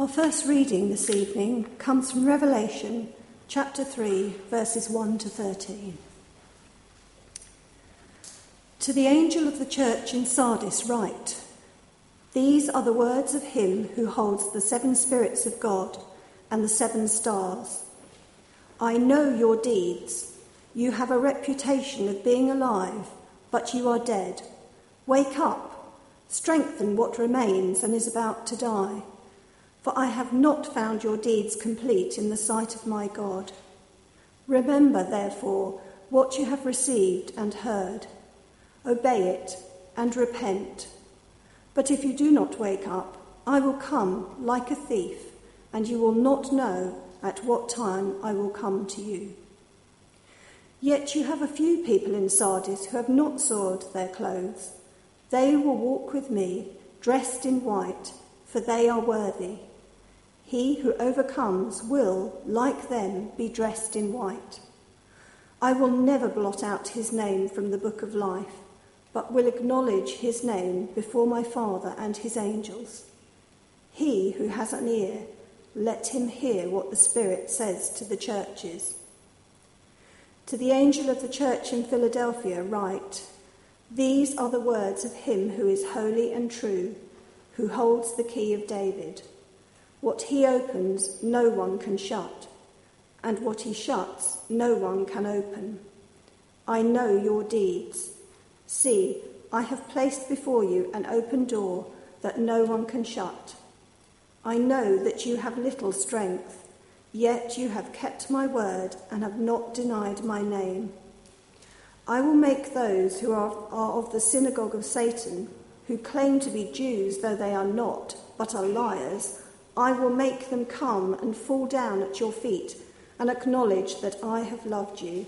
Our first reading this evening comes from Revelation chapter 3, verses 1 to 13. To the angel of the church in Sardis, write These are the words of him who holds the seven spirits of God and the seven stars. I know your deeds. You have a reputation of being alive, but you are dead. Wake up, strengthen what remains and is about to die. For I have not found your deeds complete in the sight of my God. Remember, therefore, what you have received and heard. Obey it and repent. But if you do not wake up, I will come like a thief, and you will not know at what time I will come to you. Yet you have a few people in Sardis who have not soiled their clothes. They will walk with me, dressed in white, for they are worthy. He who overcomes will, like them, be dressed in white. I will never blot out his name from the book of life, but will acknowledge his name before my Father and his angels. He who has an ear, let him hear what the Spirit says to the churches. To the angel of the church in Philadelphia, write These are the words of him who is holy and true, who holds the key of David. What he opens, no one can shut, and what he shuts, no one can open. I know your deeds. See, I have placed before you an open door that no one can shut. I know that you have little strength, yet you have kept my word and have not denied my name. I will make those who are, are of the synagogue of Satan, who claim to be Jews though they are not, but are liars, I will make them come and fall down at your feet and acknowledge that I have loved you.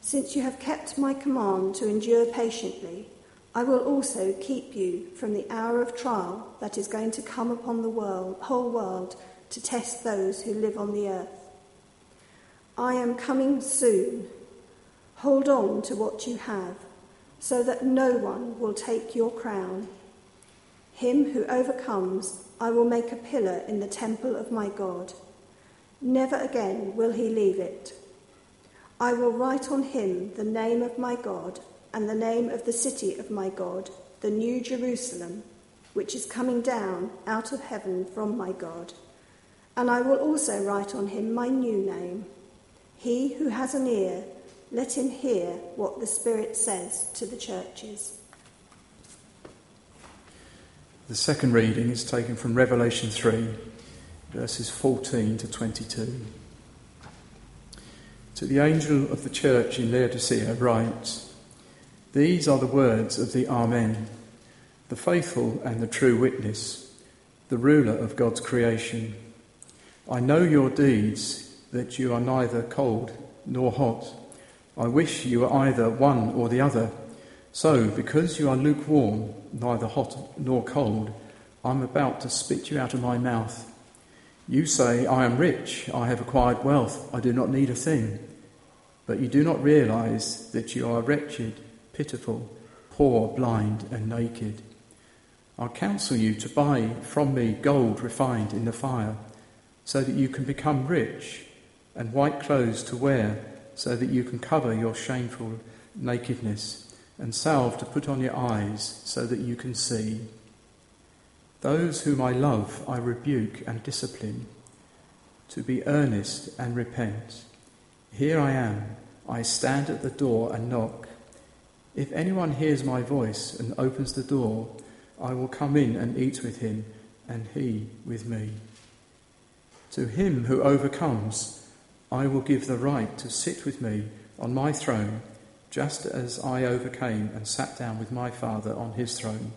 Since you have kept my command to endure patiently, I will also keep you from the hour of trial that is going to come upon the world, whole world to test those who live on the earth. I am coming soon. Hold on to what you have, so that no one will take your crown. Him who overcomes I will make a pillar in the temple of my God. Never again will he leave it. I will write on him the name of my God and the name of the city of my God, the new Jerusalem, which is coming down out of heaven from my God. And I will also write on him my new name. He who has an ear, let him hear what the Spirit says to the churches. The second reading is taken from Revelation 3, verses 14 to 22. To the angel of the church in Laodicea, write These are the words of the Amen, the faithful and the true witness, the ruler of God's creation. I know your deeds, that you are neither cold nor hot. I wish you were either one or the other. So, because you are lukewarm, neither hot nor cold, I'm about to spit you out of my mouth. You say, I am rich, I have acquired wealth, I do not need a thing. But you do not realize that you are wretched, pitiful, poor, blind, and naked. I counsel you to buy from me gold refined in the fire, so that you can become rich, and white clothes to wear, so that you can cover your shameful nakedness and salve to put on your eyes so that you can see. Those whom I love, I rebuke and discipline, to be earnest and repent. Here I am, I stand at the door and knock. If anyone hears my voice and opens the door, I will come in and eat with him, and he with me. To him who overcomes, I will give the right to sit with me on my throne just as I overcame and sat down with my Father on his throne.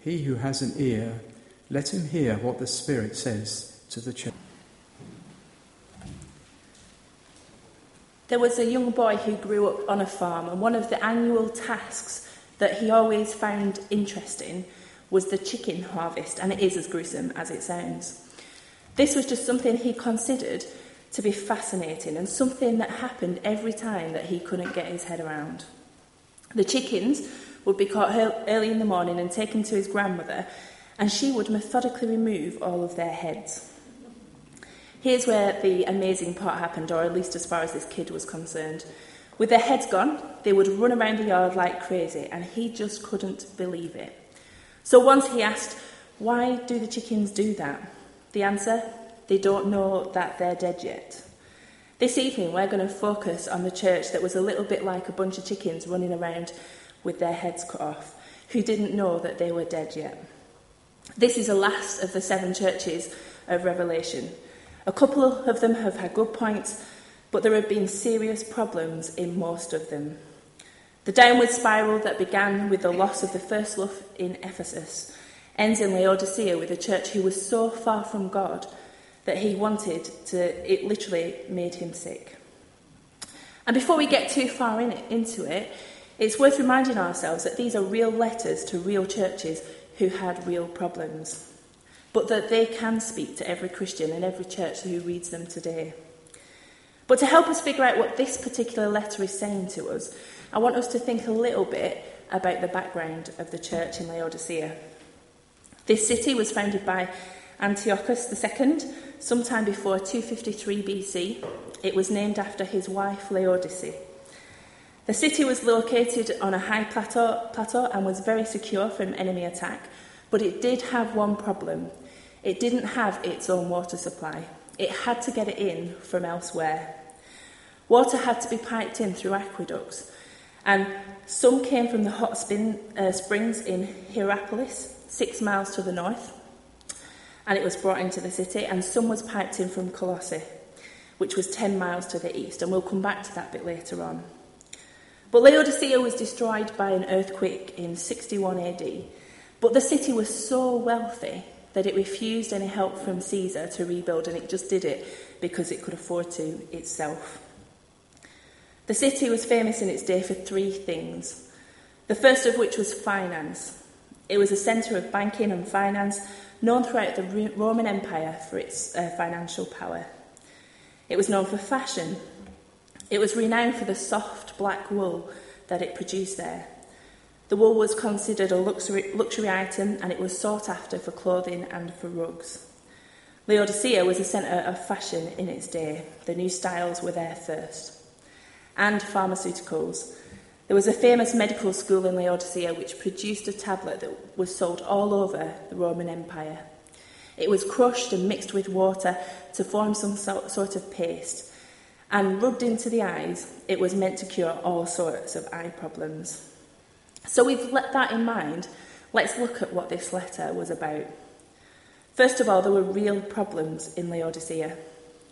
He who has an ear, let him hear what the Spirit says to the church. There was a young boy who grew up on a farm, and one of the annual tasks that he always found interesting was the chicken harvest, and it is as gruesome as it sounds. This was just something he considered to be fascinating and something that happened every time that he couldn't get his head around. The chickens would be caught early in the morning and taken to his grandmother, and she would methodically remove all of their heads. Here's where the amazing part happened, or at least as far as this kid was concerned. With their heads gone, they would run around the yard like crazy, and he just couldn't believe it. So once he asked, Why do the chickens do that? The answer, They don't know that they're dead yet. This evening, we're going to focus on the church that was a little bit like a bunch of chickens running around with their heads cut off, who didn't know that they were dead yet. This is the last of the seven churches of Revelation. A couple of them have had good points, but there have been serious problems in most of them. The downward spiral that began with the loss of the first love in Ephesus ends in Laodicea with a church who was so far from God that he wanted to, it literally made him sick. And before we get too far in it, into it, it's worth reminding ourselves that these are real letters to real churches who had real problems, but that they can speak to every Christian and every church who reads them today. But to help us figure out what this particular letter is saying to us, I want us to think a little bit about the background of the church in Laodicea. This city was founded by Antiochus II sometime before 253 BC. It was named after his wife Laodice. The city was located on a high plateau, plateau and was very secure from enemy attack, but it did have one problem. It didn't have its own water supply. It had to get it in from elsewhere. Water had to be piped in through aqueducts, and some came from the hot spin, uh, springs in Hierapolis, six miles to the north, and it was brought into the city, and some was piped in from Colossae, which was 10 miles to the east, and we'll come back to that bit later on. But Laodicea was destroyed by an earthquake in 61 AD, but the city was so wealthy that it refused any help from Caesar to rebuild, and it just did it because it could afford to itself. The city was famous in its day for three things. The first of which was finance. It was a centre of banking and finance, known throughout the Roman Empire for its uh, financial power. It was known for fashion. It was renowned for the soft black wool that it produced there. The wool was considered a luxury, luxury item and it was sought after for clothing and for rugs. Laodicea was a centre of fashion in its day. The new styles were there first and pharmaceuticals. There was a famous medical school in Laodicea which produced a tablet that was sold all over the Roman Empire. It was crushed and mixed with water to form some sort of paste, and rubbed into the eyes, it was meant to cure all sorts of eye problems. So, with that in mind, let's look at what this letter was about. First of all, there were real problems in Laodicea.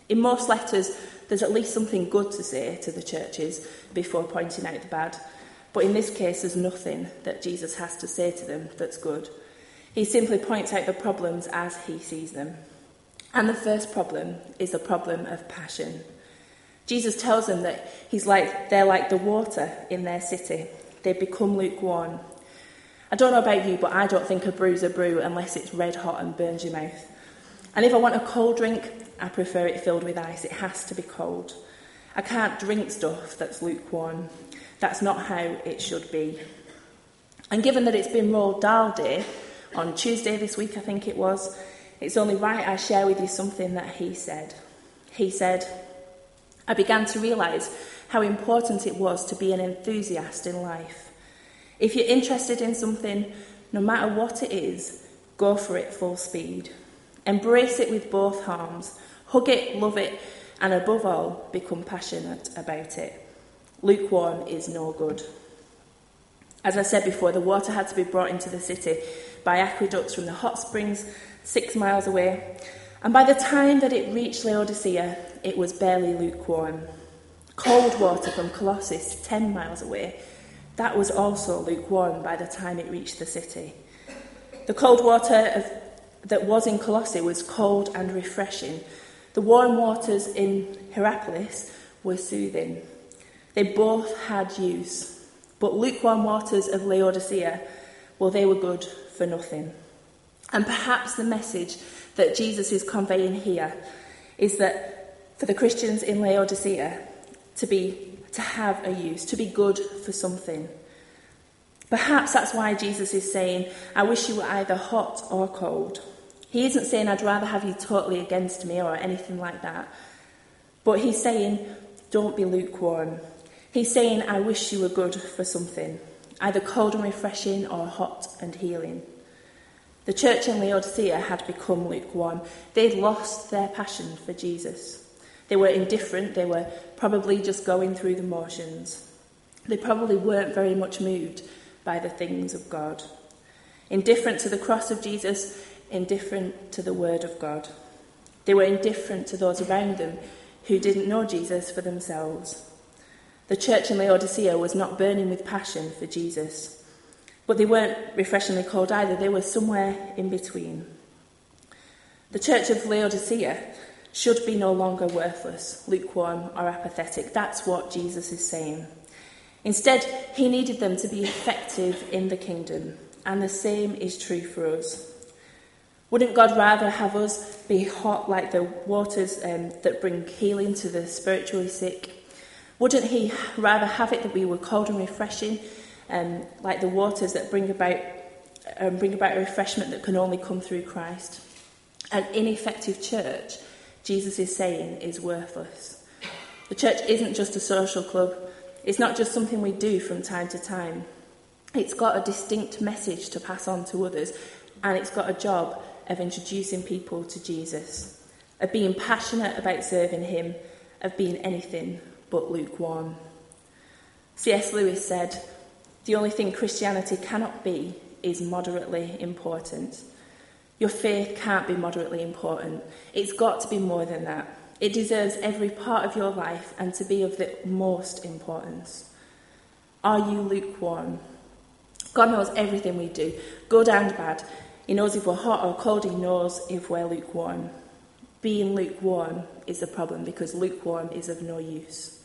In most letters, there's at least something good to say to the churches before pointing out the bad. But in this case, there's nothing that Jesus has to say to them that's good. He simply points out the problems as he sees them. And the first problem is the problem of passion. Jesus tells them that he's like, they're like the water in their city. They become lukewarm. I don't know about you, but I don't think a brew's a brew unless it's red hot and burns your mouth. And if I want a cold drink, I prefer it filled with ice. It has to be cold. I can't drink stuff that's lukewarm. That's not how it should be. And given that it's been Roald Dahl Day on Tuesday this week, I think it was, it's only right I share with you something that he said. He said, I began to realise how important it was to be an enthusiast in life. If you're interested in something, no matter what it is, go for it full speed. Embrace it with both arms. Hug it, love it, and above all, become passionate about it. Lukewarm is no good. As I said before, the water had to be brought into the city by aqueducts from the hot springs six miles away. And by the time that it reached Laodicea, it was barely lukewarm. Cold water from Colossus, 10 miles away, that was also lukewarm by the time it reached the city. The cold water of, that was in Colossae was cold and refreshing, the warm waters in Hierapolis were soothing. They both had use. But lukewarm waters of Laodicea, well, they were good for nothing. And perhaps the message that Jesus is conveying here is that for the Christians in Laodicea to be to have a use, to be good for something. Perhaps that's why Jesus is saying, I wish you were either hot or cold. He isn't saying, I'd rather have you totally against me or anything like that. But he's saying, don't be lukewarm. He's saying, I wish you were good for something, either cold and refreshing or hot and healing. The church in Laodicea had become lukewarm. They'd lost their passion for Jesus. They were indifferent, they were probably just going through the motions. They probably weren't very much moved by the things of God. Indifferent to the cross of Jesus, indifferent to the word of God. They were indifferent to those around them who didn't know Jesus for themselves. The church in Laodicea was not burning with passion for Jesus. But they weren't refreshingly cold either, they were somewhere in between. The church of Laodicea should be no longer worthless, lukewarm, or apathetic. That's what Jesus is saying. Instead, he needed them to be effective in the kingdom, and the same is true for us. Wouldn't God rather have us be hot like the waters um, that bring healing to the spiritually sick? Wouldn't He rather have it that we were cold and refreshing um, like the waters that bring about, um, bring about a refreshment that can only come through Christ. An ineffective church, Jesus is saying, is worthless. The church isn't just a social club, it's not just something we do from time to time. It's got a distinct message to pass on to others, and it's got a job of introducing people to Jesus, of being passionate about serving Him, of being anything but lukewarm. C.S. Lewis said, the only thing Christianity cannot be is moderately important. Your faith can't be moderately important. It's got to be more than that. It deserves every part of your life and to be of the most importance. Are you lukewarm? God knows everything we do, good and bad. He knows if we're hot or cold, He knows if we're lukewarm. Being lukewarm is the problem because lukewarm is of no use.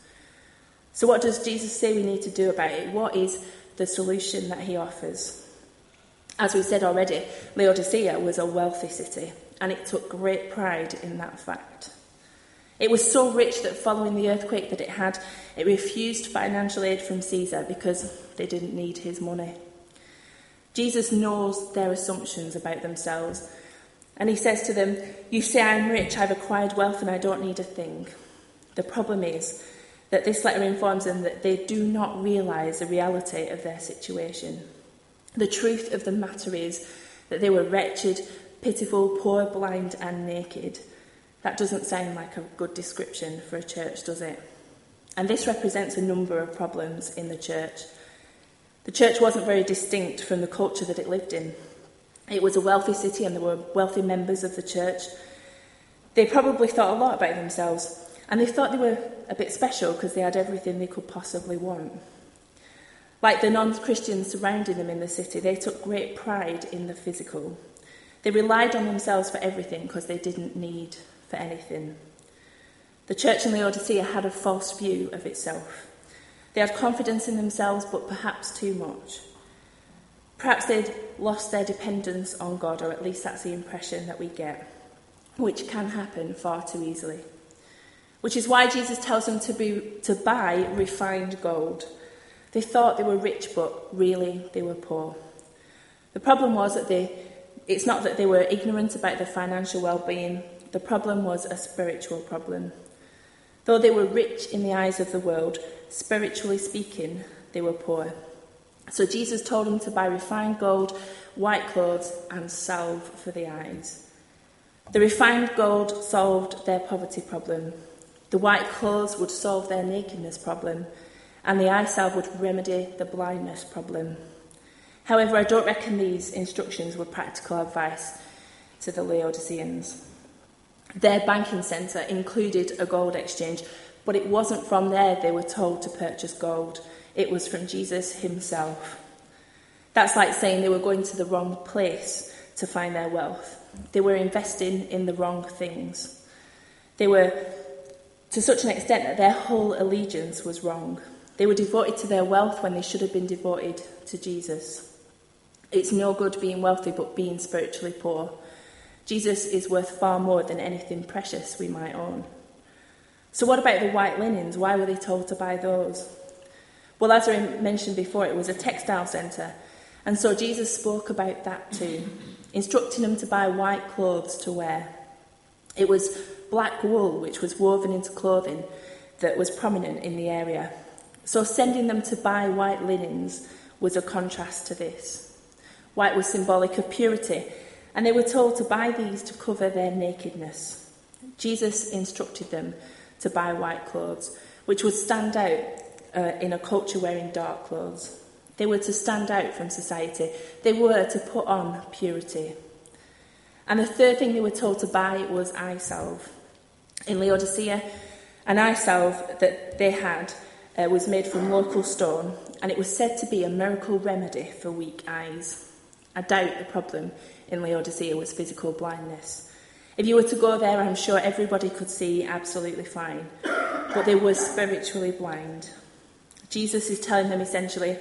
So, what does Jesus say we need to do about it? What is the solution that he offers. As we said already, Laodicea was a wealthy city, and it took great pride in that fact. It was so rich that following the earthquake that it had, it refused financial aid from Caesar because they didn't need his money. Jesus knows their assumptions about themselves, and he says to them, You say I'm rich, I've acquired wealth, and I don't need a thing. The problem is that this letter informs them that they do not realise the reality of their situation. The truth of the matter is that they were wretched, pitiful, poor, blind, and naked. That doesn't sound like a good description for a church, does it? And this represents a number of problems in the church. The church wasn't very distinct from the culture that it lived in. It was a wealthy city and there were wealthy members of the church. They probably thought a lot about themselves and they thought they were a bit special because they had everything they could possibly want. Like the non Christians surrounding them in the city, they took great pride in the physical. They relied on themselves for everything because they didn't need for anything. The church in Laodicea had a false view of itself. They had confidence in themselves, but perhaps too much. Perhaps they'd lost their dependence on God, or at least that's the impression that we get, which can happen far too easily which is why Jesus tells them to, be, to buy refined gold. They thought they were rich, but really they were poor. The problem was that they, it's not that they were ignorant about their financial well being, the problem was a spiritual problem. Though they were rich in the eyes of the world, spiritually speaking, they were poor. So Jesus told them to buy refined gold, white clothes, and salve for the eyes. The refined gold solved their poverty problem. The white clothes would solve their nakedness problem, and the eye salve would remedy the blindness problem. However, I don't reckon these instructions were practical advice to the Laodiceans. Their banking centre included a gold exchange, but it wasn't from there they were told to purchase gold. It was from Jesus himself. That's like saying they were going to the wrong place to find their wealth. They were investing in the wrong things. They were to such an extent that their whole allegiance was wrong. They were devoted to their wealth when they should have been devoted to Jesus. It's no good being wealthy but being spiritually poor. Jesus is worth far more than anything precious we might own. So, what about the white linens? Why were they told to buy those? Well, as I mentioned before, it was a textile centre, and so Jesus spoke about that too, instructing them to buy white clothes to wear. It was black wool which was woven into clothing that was prominent in the area. So sending them to buy white linens was a contrast to this. White was symbolic of purity, and they were told to buy these to cover their nakedness. Jesus instructed them to buy white clothes, which would stand out uh, in a culture wearing dark clothes. They were to stand out from society. They were to put on purity. And the third thing they were told to buy was eye salve. In Laodicea, an eye salve that they had uh, was made from local stone, and it was said to be a miracle remedy for weak eyes. I doubt the problem in Laodicea was physical blindness. If you were to go there, I'm sure everybody could see absolutely fine, but they were spiritually blind. Jesus is telling them essentially,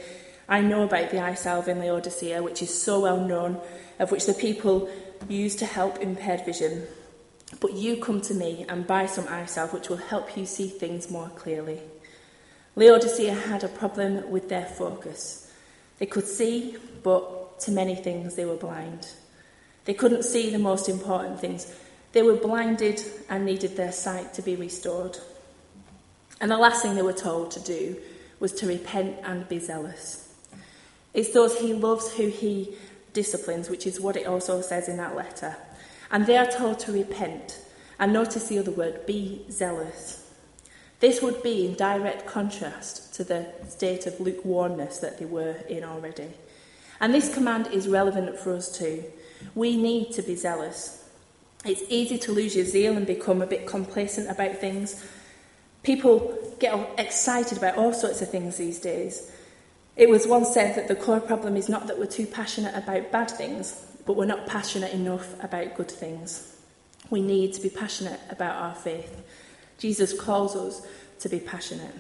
I know about the eye salve in Laodicea, which is so well known, of which the people use to help impaired vision. But you come to me and buy some eye salve, which will help you see things more clearly. Laodicea had a problem with their focus. They could see, but to many things they were blind. They couldn't see the most important things. They were blinded and needed their sight to be restored. And the last thing they were told to do was to repent and be zealous. It's those he loves who he disciplines, which is what it also says in that letter. And they are told to repent. And notice the other word, be zealous. This would be in direct contrast to the state of lukewarmness that they were in already. And this command is relevant for us too. We need to be zealous. It's easy to lose your zeal and become a bit complacent about things. People get excited about all sorts of things these days. It was once said that the core problem is not that we're too passionate about bad things, but we're not passionate enough about good things. We need to be passionate about our faith. Jesus calls us to be passionate.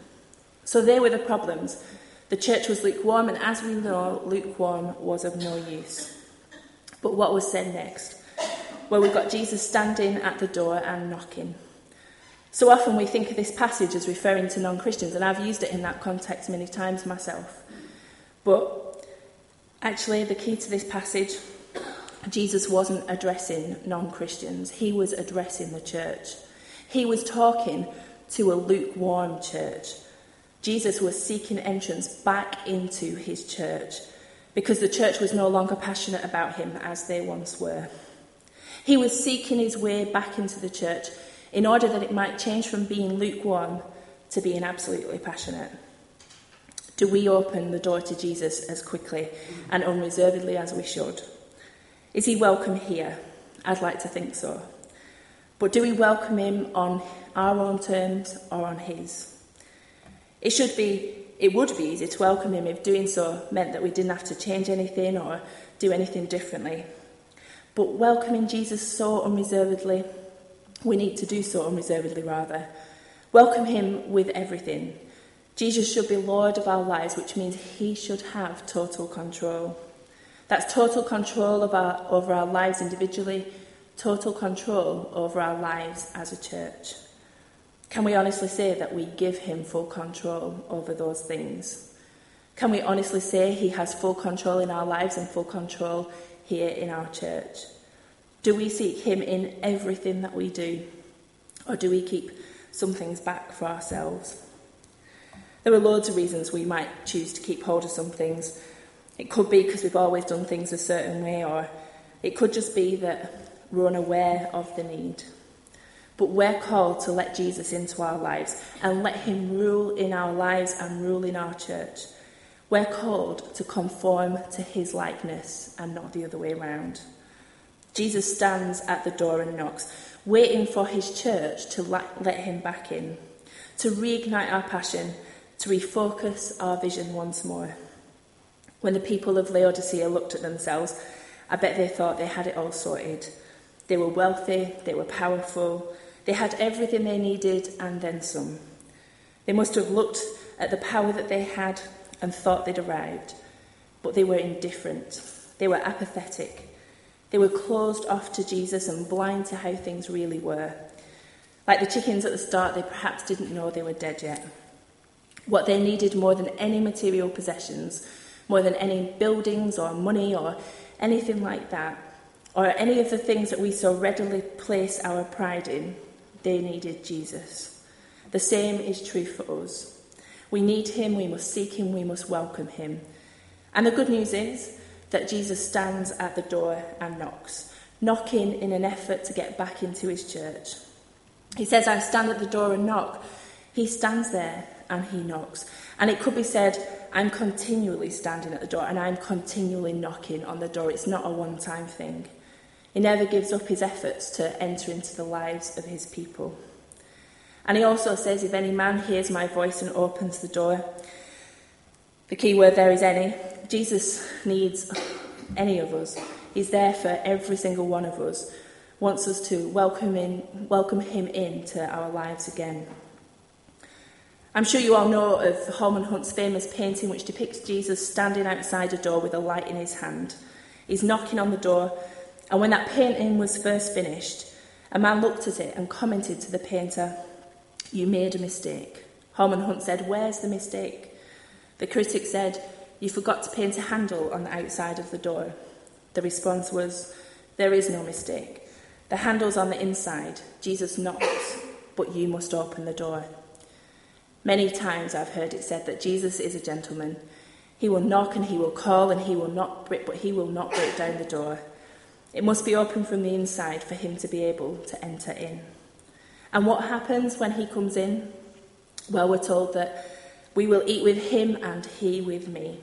So there were the problems. The church was lukewarm, and as we know, lukewarm was of no use. But what was said next? Well, we've got Jesus standing at the door and knocking. So often we think of this passage as referring to non Christians, and I've used it in that context many times myself. But actually, the key to this passage, Jesus wasn't addressing non Christians, he was addressing the church. He was talking to a lukewarm church. Jesus was seeking entrance back into his church because the church was no longer passionate about him as they once were. He was seeking his way back into the church in order that it might change from being lukewarm to being absolutely passionate. Do we open the door to Jesus as quickly and unreservedly as we should? Is he welcome here? I'd like to think so. But do we welcome him on our own terms or on his? It should be, it would be easy to welcome him if doing so meant that we didn't have to change anything or do anything differently. But welcoming Jesus so unreservedly, we need to do so unreservedly rather. Welcome him with everything. Jesus should be Lord of our lives, which means he should have total control. That's total control of our, over our lives individually total control over our lives as a church? Can we honestly say that we give him full control over those things? Can we honestly say he has full control in our lives and full control here in our church? Do we seek him in everything that we do? Or do we keep some things back for ourselves? There are loads of reasons we might choose to keep hold of some things. It could be because we've always done things a certain way, or it could just be that we're unaware of the need. But we're called to let Jesus into our lives and let him rule in our lives and rule in our church. We're called to conform to his likeness and not the other way around. Jesus stands at the door and knocks, waiting for his church to let him back in, to reignite our passion, to refocus our vision once more. When the people of Laodicea looked at themselves, I bet they thought they had it all sorted. They were wealthy, they were powerful, they had everything they needed and then some. They must have looked at the power that they had and thought they'd arrived, but they were indifferent. They were apathetic. They were closed off to Jesus and blind to how things really were. Like the chickens at the start, they perhaps didn't know they were dead yet. What they needed more than any material possessions, more than any buildings or money or anything like that, or any of the things that we so readily place our pride in, they needed Jesus. The same is true for us. We need him, we must seek him, we must welcome him. And the good news is that Jesus stands at the door and knocks, knocking in an effort to get back into his church. He says, I stand at the door and knock. He stands there and he knocks. And it could be said, I'm continually standing at the door and I'm continually knocking on the door. It's not a one time thing. He never gives up his efforts to enter into the lives of his people. And he also says, If any man hears my voice and opens the door, the key word there is any. Jesus needs any of us. He's there for every single one of us. Wants us to welcome in, welcome him into our lives again. I'm sure you all know of Holman Hunt's famous painting which depicts Jesus standing outside a door with a light in his hand. He's knocking on the door, and when that painting was first finished, a man looked at it and commented to the painter, You made a mistake. Holman Hunt said, Where's the mistake? The critic said, You forgot to paint a handle on the outside of the door. The response was, There is no mistake. The handle's on the inside. Jesus knocks, but you must open the door. Many times I've heard it said that Jesus is a gentleman. He will knock and he will call and he will not break, but he will not break down the door. It must be open from the inside for him to be able to enter in. And what happens when he comes in? Well, we're told that we will eat with him and he with me.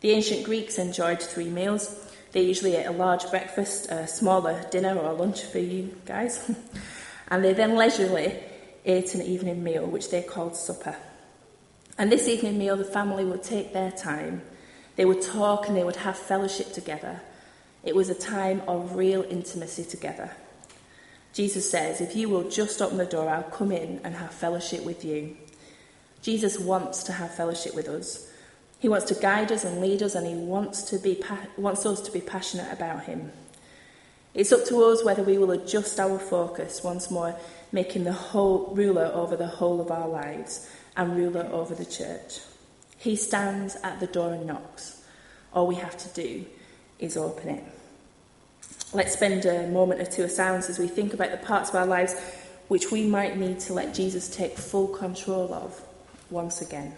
The ancient Greeks enjoyed three meals. They usually ate a large breakfast, a smaller dinner or lunch for you guys, and they then leisurely ate an evening meal, which they called supper. And this evening meal, the family would take their time. They would talk and they would have fellowship together. It was a time of real intimacy together. Jesus says, If you will just open the door, I'll come in and have fellowship with you. Jesus wants to have fellowship with us. He wants to guide us and lead us, and he wants, to be, wants us to be passionate about him. It's up to us whether we will adjust our focus once more making the whole ruler over the whole of our lives and ruler over the church. He stands at the door and knocks. All we have to do is open it. Let's spend a moment or two of silence as we think about the parts of our lives which we might need to let Jesus take full control of once again.